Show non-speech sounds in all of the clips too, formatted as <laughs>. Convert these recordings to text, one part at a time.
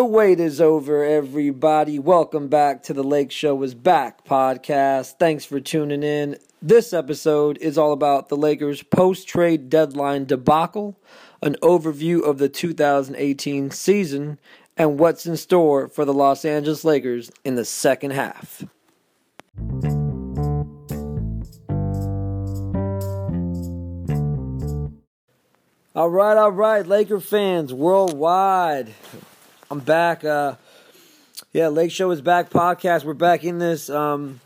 The wait is over, everybody. Welcome back to the Lake Show is Back podcast. Thanks for tuning in. This episode is all about the Lakers post trade deadline debacle, an overview of the 2018 season, and what's in store for the Los Angeles Lakers in the second half. All right, all right, Laker fans worldwide. I'm back. Uh, yeah, Lake Show is back podcast. We're back in this. Um,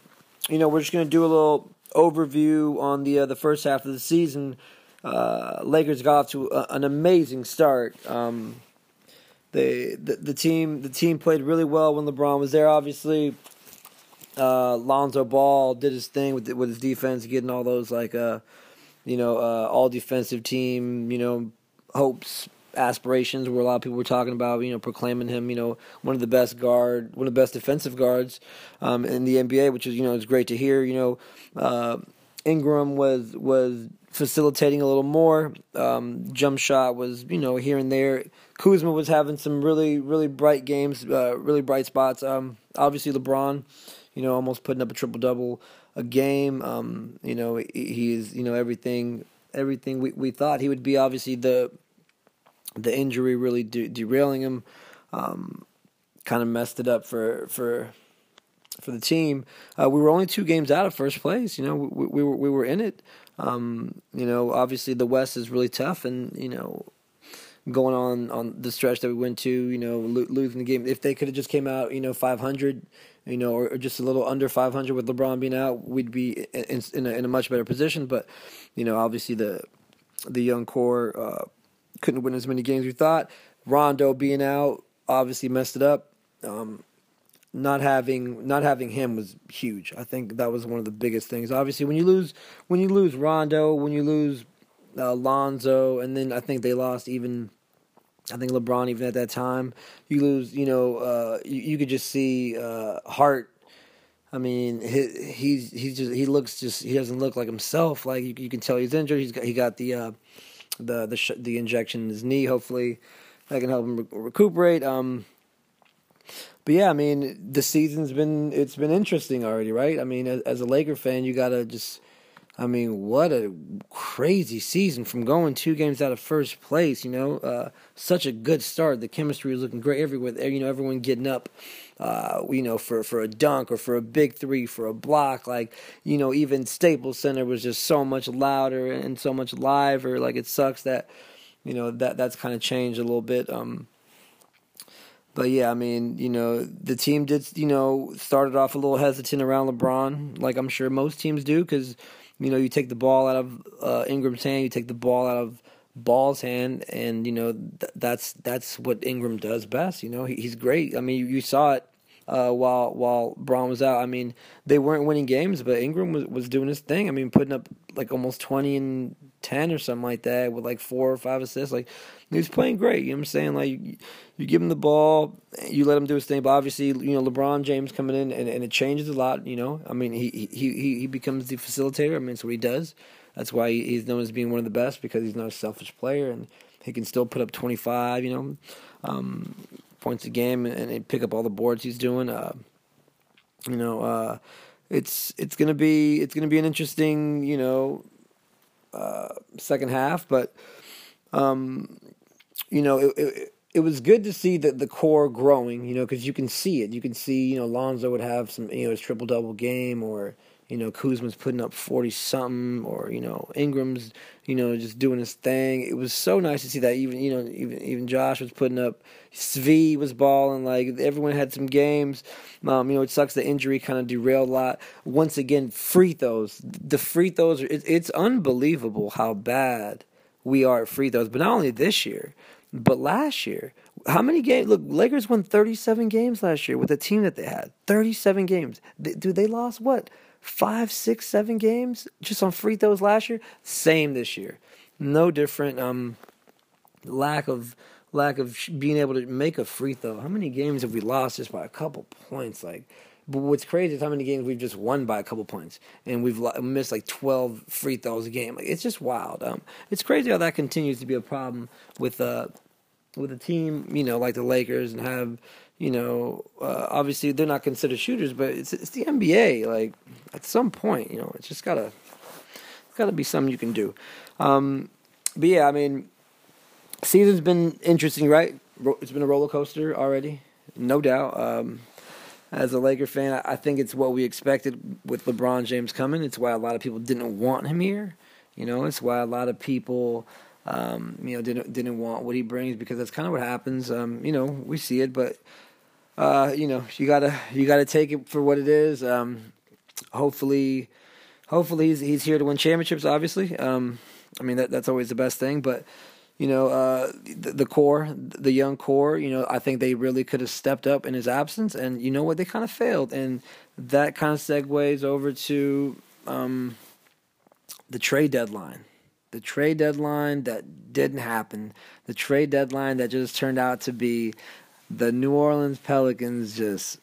you know, we're just gonna do a little overview on the uh, the first half of the season. Uh, Lakers got off to a, an amazing start. Um, they the, the team the team played really well when LeBron was there. Obviously, uh, Lonzo Ball did his thing with with his defense, getting all those like uh, you know, uh, all defensive team, you know, hopes, aspirations where a lot of people were talking about, you know, proclaiming him, you know, one of the best guard, one of the best defensive guards um, in the NBA, which is, you know, it's great to hear. You know, uh, Ingram was was facilitating a little more. Um, jump shot was, you know, here and there. Kuzma was having some really, really bright games, uh, really bright spots. Um, obviously, LeBron, you know, almost putting up a triple double a game. Um, you know, he is you know everything everything we, we thought he would be. Obviously, the the injury really de- derailing him, um, kind of messed it up for for for the team. Uh, we were only two games out of first place. You know, we, we were we were in it. Um, you know, obviously the West is really tough, and you know, going on on the stretch that we went to, you know, lo- losing the game. If they could have just came out, you know, 500, you know, or, just a little under 500 with LeBron being out, we'd be in, in, a, in a much better position. But, you know, obviously the the young core uh, couldn't win as many games as we thought. Rondo being out obviously messed it up. Um, not having not having him was huge. I think that was one of the biggest things. Obviously, when you lose when you lose Rondo, when you lose uh, Lonzo, and then I think they lost even I think LeBron, even at that time, you lose. You know, uh, you, you, could just see uh, Hart. I mean, he, he's he's just he looks just he doesn't look like himself. Like you, you can tell he's injured. He's got he got the uh, the the sh- the injection in his knee. Hopefully, that can help him re- recuperate. Um, but yeah, I mean, the season's been it's been interesting already, right? I mean, as, as a Laker fan, you gotta just I mean, what a crazy season from going two games out of first place. You know, uh, such a good start. The chemistry was looking great everywhere. You know, everyone getting up. Uh, you know, for for a dunk or for a big three, for a block. Like, you know, even Staples Center was just so much louder and so much liver. Like, it sucks that, you know, that that's kind of changed a little bit. Um, but yeah, I mean, you know, the team did, you know, started off a little hesitant around LeBron, like I'm sure most teams do, because you know, you take the ball out of uh, Ingram's hand, you take the ball out of Ball's hand, and you know th- that's that's what Ingram does best. You know, he, he's great. I mean, you, you saw it uh, while while Bron was out. I mean, they weren't winning games, but Ingram was, was doing his thing. I mean, putting up like almost twenty and ten or something like that with like four or five assists. Like he was playing great. You know what I'm saying? Like you, you give him the ball, you let him do his thing. But obviously, you know, LeBron James coming in and, and it changes a lot. You know, I mean, he he he he becomes the facilitator. I mean, that's what he does. That's why he's known as being one of the best because he's not a selfish player and he can still put up 25. You know. Um, points a game and, and pick up all the boards he's doing. Uh, you know, uh, it's it's gonna be it's gonna be an interesting you know uh, second half, but um, you know it, it, it was good to see that the core growing. You know, because you can see it. You can see you know Lonzo would have some you know his triple double game or you know, Kuzma's putting up 40 something, or, you know, Ingram's, you know, just doing his thing. It was so nice to see that even, you know, even even Josh was putting up, Svi was balling, like everyone had some games. Um, you know, it sucks the injury kind of derailed a lot. Once again, free throws. The free throws, it, it's unbelievable how bad we are at free throws, but not only this year, but last year. How many games? Look, Lakers won 37 games last year with the team that they had. 37 games. They, dude, they lost what? Five, six, seven games just on free throws last year. Same this year, no different. Um, lack of lack of being able to make a free throw. How many games have we lost just by a couple points? Like, but what's crazy is how many games we've just won by a couple points, and we've missed like twelve free throws a game. Like, it's just wild. Um, it's crazy how that continues to be a problem with uh with a team, you know, like the Lakers and have, you know, uh, obviously they're not considered shooters, but it's it's the NBA. Like at some point, you know, it's just gotta it's gotta be something you can do. Um, but yeah, I mean, season's been interesting, right? It's been a roller coaster already, no doubt. Um, as a Laker fan, I think it's what we expected with LeBron James coming. It's why a lot of people didn't want him here. You know, it's why a lot of people um, you know, didn't didn't want what he brings because that's kind of what happens. Um, you know, we see it, but uh, you know, you gotta you gotta take it for what it is. Um, hopefully, hopefully he's he's here to win championships. Obviously, um, I mean that that's always the best thing. But you know, uh, the, the, core, the young core, you know, I think they really could have stepped up in his absence, and you know what, they kind of failed, and that kind of segues over to um, the trade deadline the trade deadline that didn't happen, the trade deadline that just turned out to be the New Orleans Pelicans just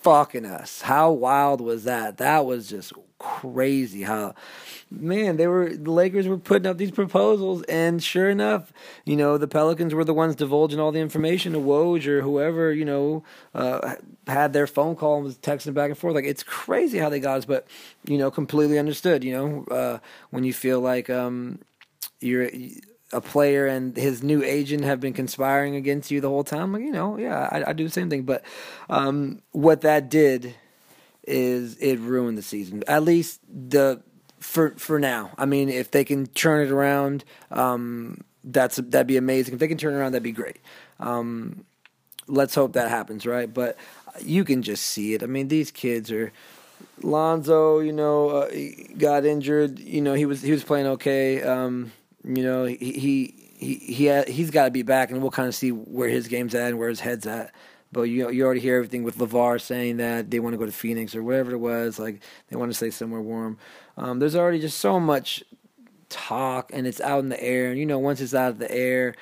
fucking us. How wild was that? That was just crazy how man they were the Lakers were putting up these proposals and sure enough you know the Pelicans were the ones divulging all the information to Woj or whoever you know uh, had their phone call and was texting back and forth like it's crazy how they got us but you know completely understood you know uh, when you feel like um, you're a player and his new agent have been conspiring against you the whole time like you know yeah I, I do the same thing but um, what that did is it ruined the season. At least the for for now. I mean, if they can turn it around, um, that's that'd be amazing. If they can turn it around, that'd be great. Um, let's hope that happens, right? But you can just see it. I mean, these kids are. Lonzo, you know, uh, got injured. You know, he was he was playing okay. Um, you know, he he he he he's got to be back, and we'll kind of see where his game's at and where his head's at. But you you already hear everything with LaVar saying that they want to go to Phoenix or whatever it was. Like they want to stay somewhere warm. Um, there's already just so much talk, and it's out in the air. And you know, once it's out of the air,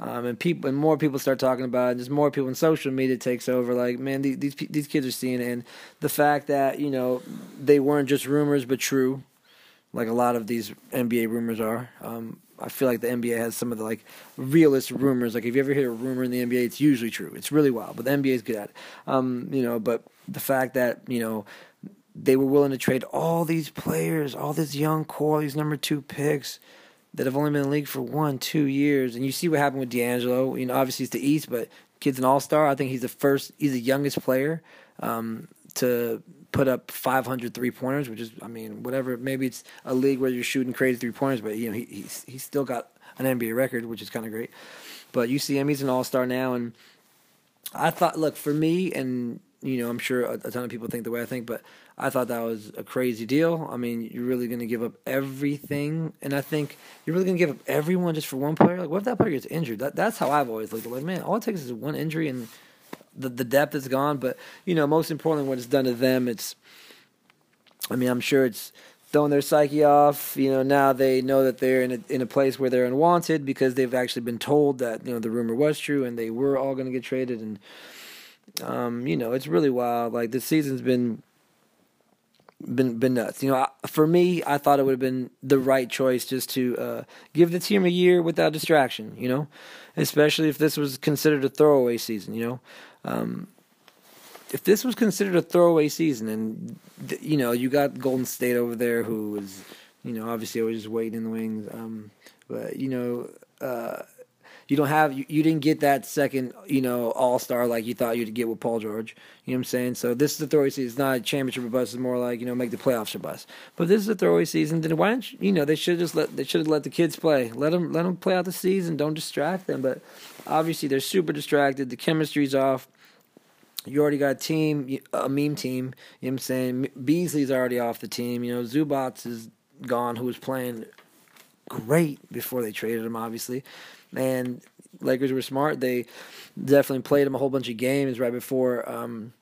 um, and people and more people start talking about it, and just more people in social media takes over. Like, man, these, these kids are seeing it, and the fact that you know they weren't just rumors but true, like a lot of these NBA rumors are. Um, I feel like the NBA has some of the like realist rumors. Like if you ever hear a rumor in the NBA, it's usually true. It's really wild, but the NBA is good at it. Um, you know, but the fact that you know they were willing to trade all these players, all this young core, these number two picks that have only been in the league for one, two years, and you see what happened with D'Angelo. You know, obviously it's the East, but kid's an All Star. I think he's the first. He's the youngest player um, to put up 500 three pointers, which is, I mean, whatever. Maybe it's a league where you're shooting crazy three pointers, but you know, he, he's he's still got an NBA record, which is kind of great. But you see him; he's an All Star now, and I thought, look, for me, and you know, I'm sure a, a ton of people think the way I think, but I thought that was a crazy deal. I mean, you're really going to give up everything, and I think you're really going to give up everyone just for one player. Like, what if that player gets injured? That that's how I've always looked. Like, man, all it takes is one injury, and the the depth is gone. But you know, most importantly, what it's done to them, it's. I mean, I'm sure it's throwing their psyche off. You know, now they know that they're in a in a place where they're unwanted because they've actually been told that you know the rumor was true and they were all going to get traded. And um, you know, it's really wild. Like this season's been been been nuts. You know, I, for me, I thought it would have been the right choice just to uh, give the team a year without distraction. You know, especially if this was considered a throwaway season. You know, um, if this was considered a throwaway season, and you know you got Golden State over there, who was you know obviously always just waiting in the wings, um, but you know. Uh, you don't have you, you didn't get that second you know all star like you thought you'd get with Paul George. You know what I'm saying? So this is the throwaway season. It's not a championship bust. It's more like you know make the playoffs a bust. But this is a throwaway season. Then why don't you, you know they should just let they should have let the kids play. Let them let them play out the season. Don't distract them. But obviously they're super distracted. The chemistry's off. You already got a team, a meme team. You know what I'm saying? Beasley's already off the team. You know, Zubac is gone, who was playing great before they traded him, obviously. And Lakers were smart. They definitely played him a whole bunch of games right before, um,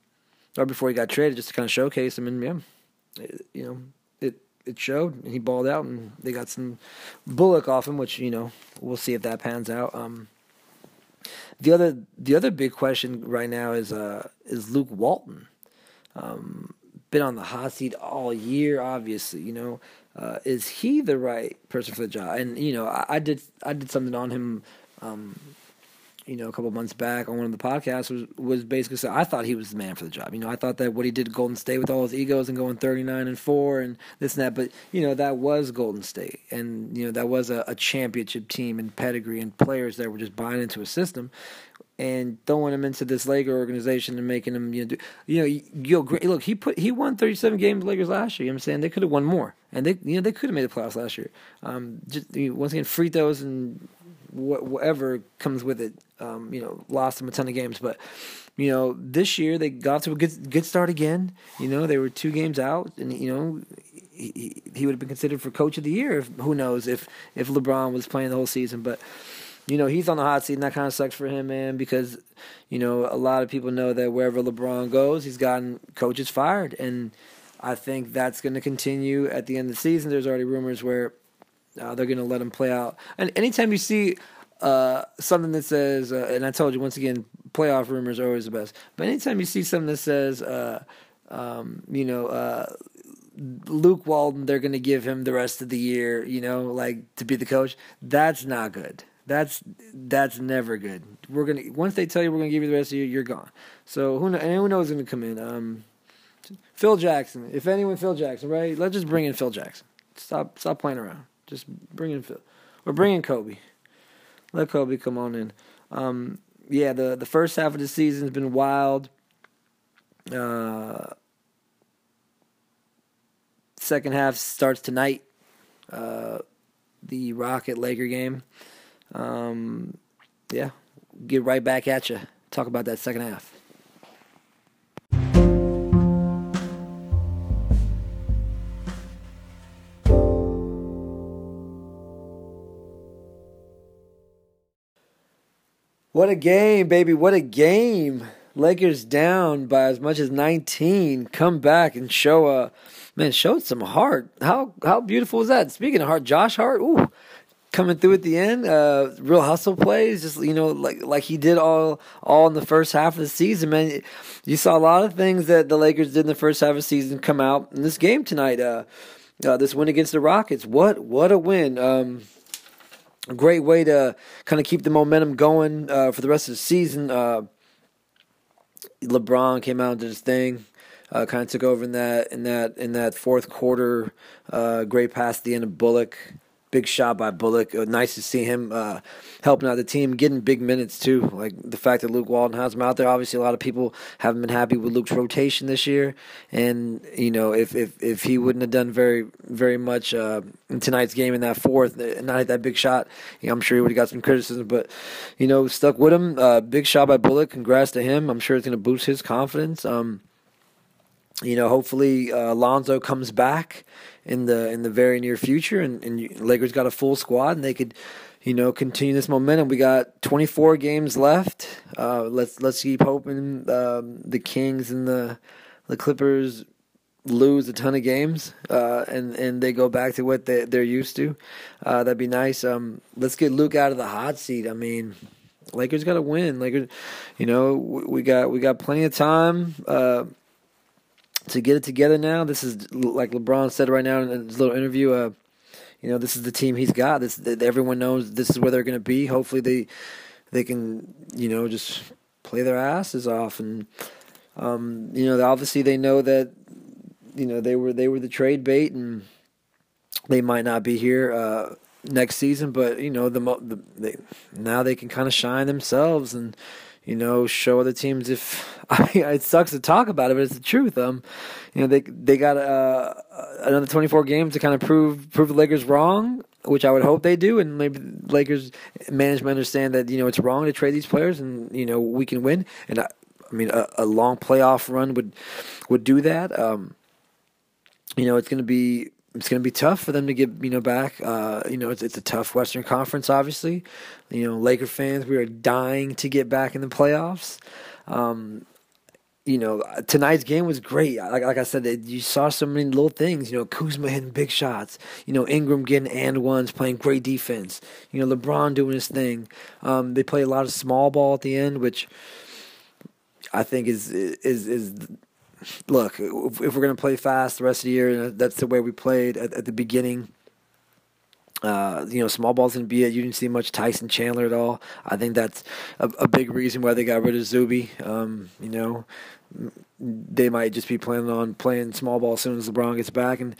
right before he got traded, just to kind of showcase him. And yeah, it, you know, it it showed. And he balled out, and they got some Bullock off him, which you know we'll see if that pans out. Um, the other the other big question right now is uh, is Luke Walton. Um, been on the hot seat all year, obviously. You know, uh, is he the right person for the job? And you know, I, I, did I did something on him um, you know, a couple months back on one of the podcasts was was basically saying I thought he was the man for the job. You know, I thought that what he did at Golden State with all his egos and going thirty nine and four and this and that, but you know that was Golden State, and you know that was a, a championship team and pedigree and players that were just buying into a system and throwing him into this Laker organization and making him, you know, do, you know, know, look, he put he won 37 games Lakers last year. You know I'm saying they could have won more, and they, you know, they could have made the playoffs last year. Um, just you know, once again, free throws and whatever comes with it. Um, you know, lost them a ton of games, but you know, this year they got to a good good start again. You know, they were two games out, and you know, he, he would have been considered for coach of the year. If, who knows if if LeBron was playing the whole season, but you know, he's on the hot seat, and that kind of sucks for him, man, because, you know, a lot of people know that wherever LeBron goes, he's gotten coaches fired. And I think that's going to continue at the end of the season. There's already rumors where uh, they're going to let him play out. And anytime you see uh, something that says, uh, and I told you once again, playoff rumors are always the best. But anytime you see something that says, uh, um, you know, uh, Luke Walton, they're going to give him the rest of the year, you know, like to be the coach, that's not good. That's that's never good. We're gonna once they tell you we're gonna give you the rest of you, you're gone. So who knows? And who knows gonna come in? Um, Phil Jackson. If anyone, Phil Jackson, right? Let's just bring in Phil Jackson. Stop stop playing around. Just bring in Phil. We're bringing Kobe. Let Kobe come on in. Um, yeah, the the first half of the season has been wild. Uh, second half starts tonight. Uh, the Rocket Laker game. Um, yeah, get right back at you. Talk about that second half. What a game, baby. What a game. Lakers down by as much as 19. Come back and show a uh, man, showed some heart. How how beautiful is that? Speaking of heart, Josh Hart, ooh, coming through at the end. Uh, real hustle plays, just you know, like like he did all all in the first half of the season. Man, you saw a lot of things that the Lakers did in the first half of the season come out in this game tonight. Uh, uh, this win against the Rockets, what what a win! Um, a great way to kind of keep the momentum going uh, for the rest of the season. Uh, LeBron came out and did his thing. Uh, kind of took over in that in that in that fourth quarter. Uh, great pass at the end of Bullock big shot by Bullock. Uh, nice to see him uh, helping out the team, getting big minutes too. Like the fact that Luke Walton has him out there. Obviously, a lot of people haven't been happy with Luke's rotation this year, and you know if if if he wouldn't have done very very much uh, in tonight's game in that fourth, uh, not hit that big shot, you know, I'm sure he would have got some criticism. But you know, stuck with him. Uh, big shot by Bullock. Congrats to him. I'm sure it's going to boost his confidence. Um, you know, hopefully uh, Alonzo comes back in the in the very near future, and, and Lakers got a full squad, and they could, you know, continue this momentum. We got 24 games left. Uh, let's let's keep hoping um, the Kings and the the Clippers lose a ton of games uh, and and they go back to what they they're used to. Uh, that'd be nice. Um, let's get Luke out of the hot seat. I mean. Lakers got to win. Lakers, you know, we got we got plenty of time. Uh, to get it together now. This is like LeBron said right now in his little interview. Uh, you know, this is the team he's got. This everyone knows this is where they're going to be. Hopefully, they they can you know just play their asses off, and um, you know, obviously they know that you know they were they were the trade bait, and they might not be here. Uh, next season, but you know the, the they, now they can kind of shine themselves and you know, show other teams if <laughs> I mean, it sucks to talk about it, but it's the truth. Um, you know, they they got uh, another 24 games to kind of prove prove the Lakers wrong, which I would hope they do, and maybe Lakers management understand that you know it's wrong to trade these players, and you know we can win. And I, I mean, a, a, long playoff run would would do that. Um, you know, it's going to be it's going to be tough for them to get you know back. Uh, you know, it's, it's a tough Western Conference, obviously. You know, Laker fans, we are dying to get back in the playoffs. Um, you know, tonight's game was great. Like, like I said, you saw so many little things. You know, Kuzma hitting big shots. You know, Ingram getting and ones, playing great defense. You know, LeBron doing his thing. Um, they play a lot of small ball at the end, which I think is is is look, if we're going to play fast the rest of the year, that's the way we played at, at the beginning. Uh, you know, small ball's to be it. You didn't see much Tyson Chandler at all. I think that's a, a big reason why they got rid of Zuby. Um, you know, they might just be planning on playing small ball as soon as LeBron gets back, and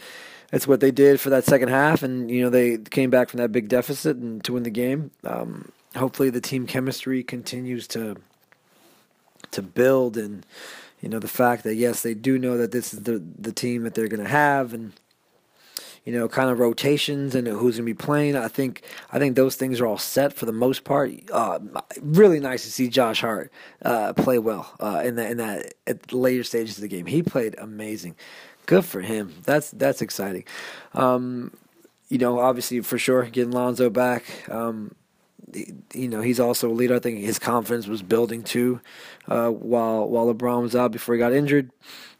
that's what they did for that second half. And you know, they came back from that big deficit and to win the game. Um, hopefully, the team chemistry continues to to build, and you know, the fact that yes, they do know that this is the the team that they're going to have, and you know, kind of rotations and who's going to be playing. I think I think those things are all set for the most part. Uh, really nice to see Josh Hart uh, play well uh, in that in that at later stages of the game. He played amazing. Good for him. That's that's exciting. Um, you know, obviously for sure getting Lonzo back. Um, you know, he's also a leader. I think his confidence was building too, uh, while while LeBron was out before he got injured.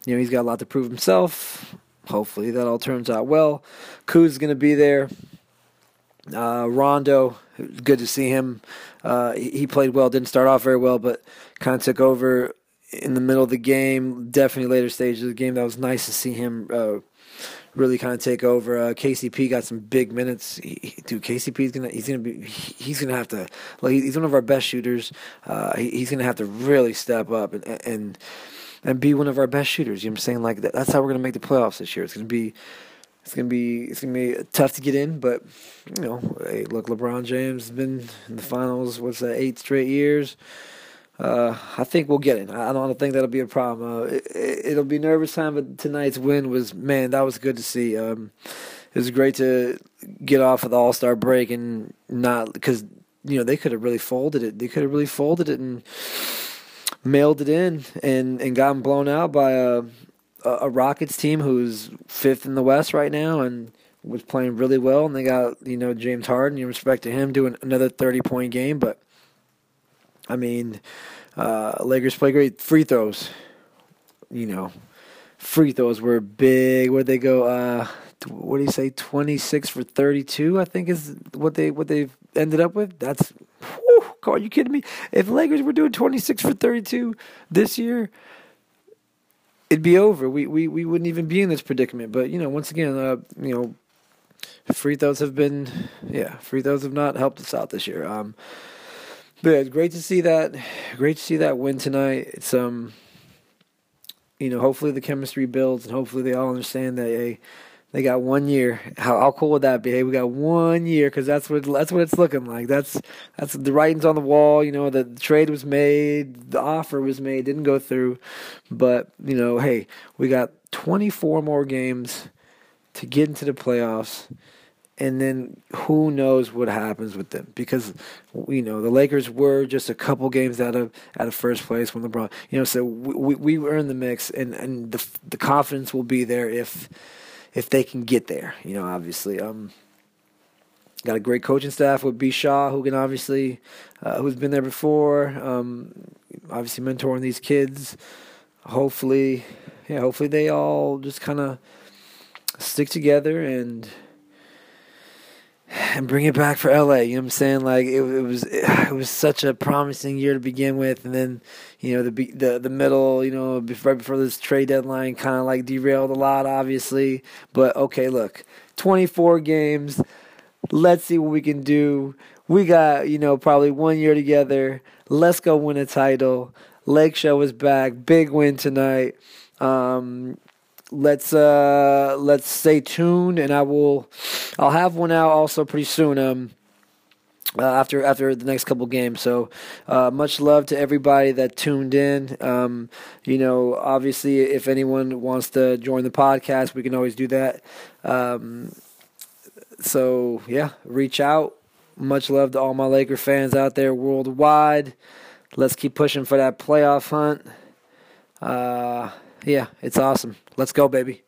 You know, he's got a lot to prove himself hopefully that all turns out well. Kuz going to be there. Uh, Rondo, good to see him. Uh, he played well, didn't start off very well, but kind of took over in the middle of the game. Definitely later stages of the game. That was nice to see him uh, really kind of take over. Uh, KCP got some big minutes. He, dude, KCP is gonna he's gonna be he's gonna have to like he's one of our best shooters. Uh, he, he's gonna have to really step up and and and be one of our best shooters. You know what I'm saying? Like that, that's how we're gonna make the playoffs this year. It's gonna be it's gonna be it's gonna be tough to get in, but you know, hey, look, LeBron James has been in the finals. What's that? Eight straight years. Uh, I think we'll get it. I don't think that'll be a problem. Uh, it, will be nervous time, but tonight's win was man, that was good to see. Um, it was great to get off of the All Star break and not because you know they could have really folded it. They could have really folded it and mailed it in and and gotten blown out by a a Rockets team who's fifth in the West right now and was playing really well. And they got you know James Harden. You respect to him doing another thirty point game, but I mean, uh, Lakers play great free throws. You know, free throws were big. Where'd they go? Uh, what do you say? Twenty six for thirty two. I think is what they what they've ended up with. That's whew, are you kidding me? If Lakers were doing 26 for 32 this year, it'd be over. We we we wouldn't even be in this predicament. But you know, once again, uh, you know, free throws have been yeah, free throws have not helped us out this year. Um, but yeah, it's great to see that. Great to see that win tonight. It's um, you know, hopefully the chemistry builds, and hopefully they all understand that hey, they got one year. How, how cool would that be? Hey, we got one year because that's what that's what it's looking like. That's that's the writings on the wall. You know, the, the trade was made, the offer was made, didn't go through, but you know, hey, we got 24 more games to get into the playoffs and then who knows what happens with them because you know the Lakers were just a couple games out of out of first place when LeBron you know so we we were in the mix and and the the confidence will be there if if they can get there. You know, obviously, um, got a great coaching staff with B. Shaw, who can obviously, uh, who's been there before. Um, obviously, mentoring these kids. Hopefully, yeah, hopefully they all just kind of stick together and <sighs> and bring it back for LA. You know what I'm saying? Like it, it was <sighs> it was such a promising year to begin with, and then you know the the the middle, you know, right before this trade deadline, kind of like derailed a lot, obviously. But okay, look, 24 games. Let's see what we can do. We got you know probably one year together. Let's go win a title. Lake Show is back. Big win tonight. Um, let's uh let's stay tuned and I will I'll have one out also pretty soon um uh, after after the next couple games. So uh, much love to everybody that tuned in. Um, you know, obviously, if anyone wants to join the podcast, we can always do that. Um, so yeah, reach out. Much love to all my Laker fans out there worldwide. Let's keep pushing for that playoff hunt. Uh, yeah, it's awesome. Let's go, baby.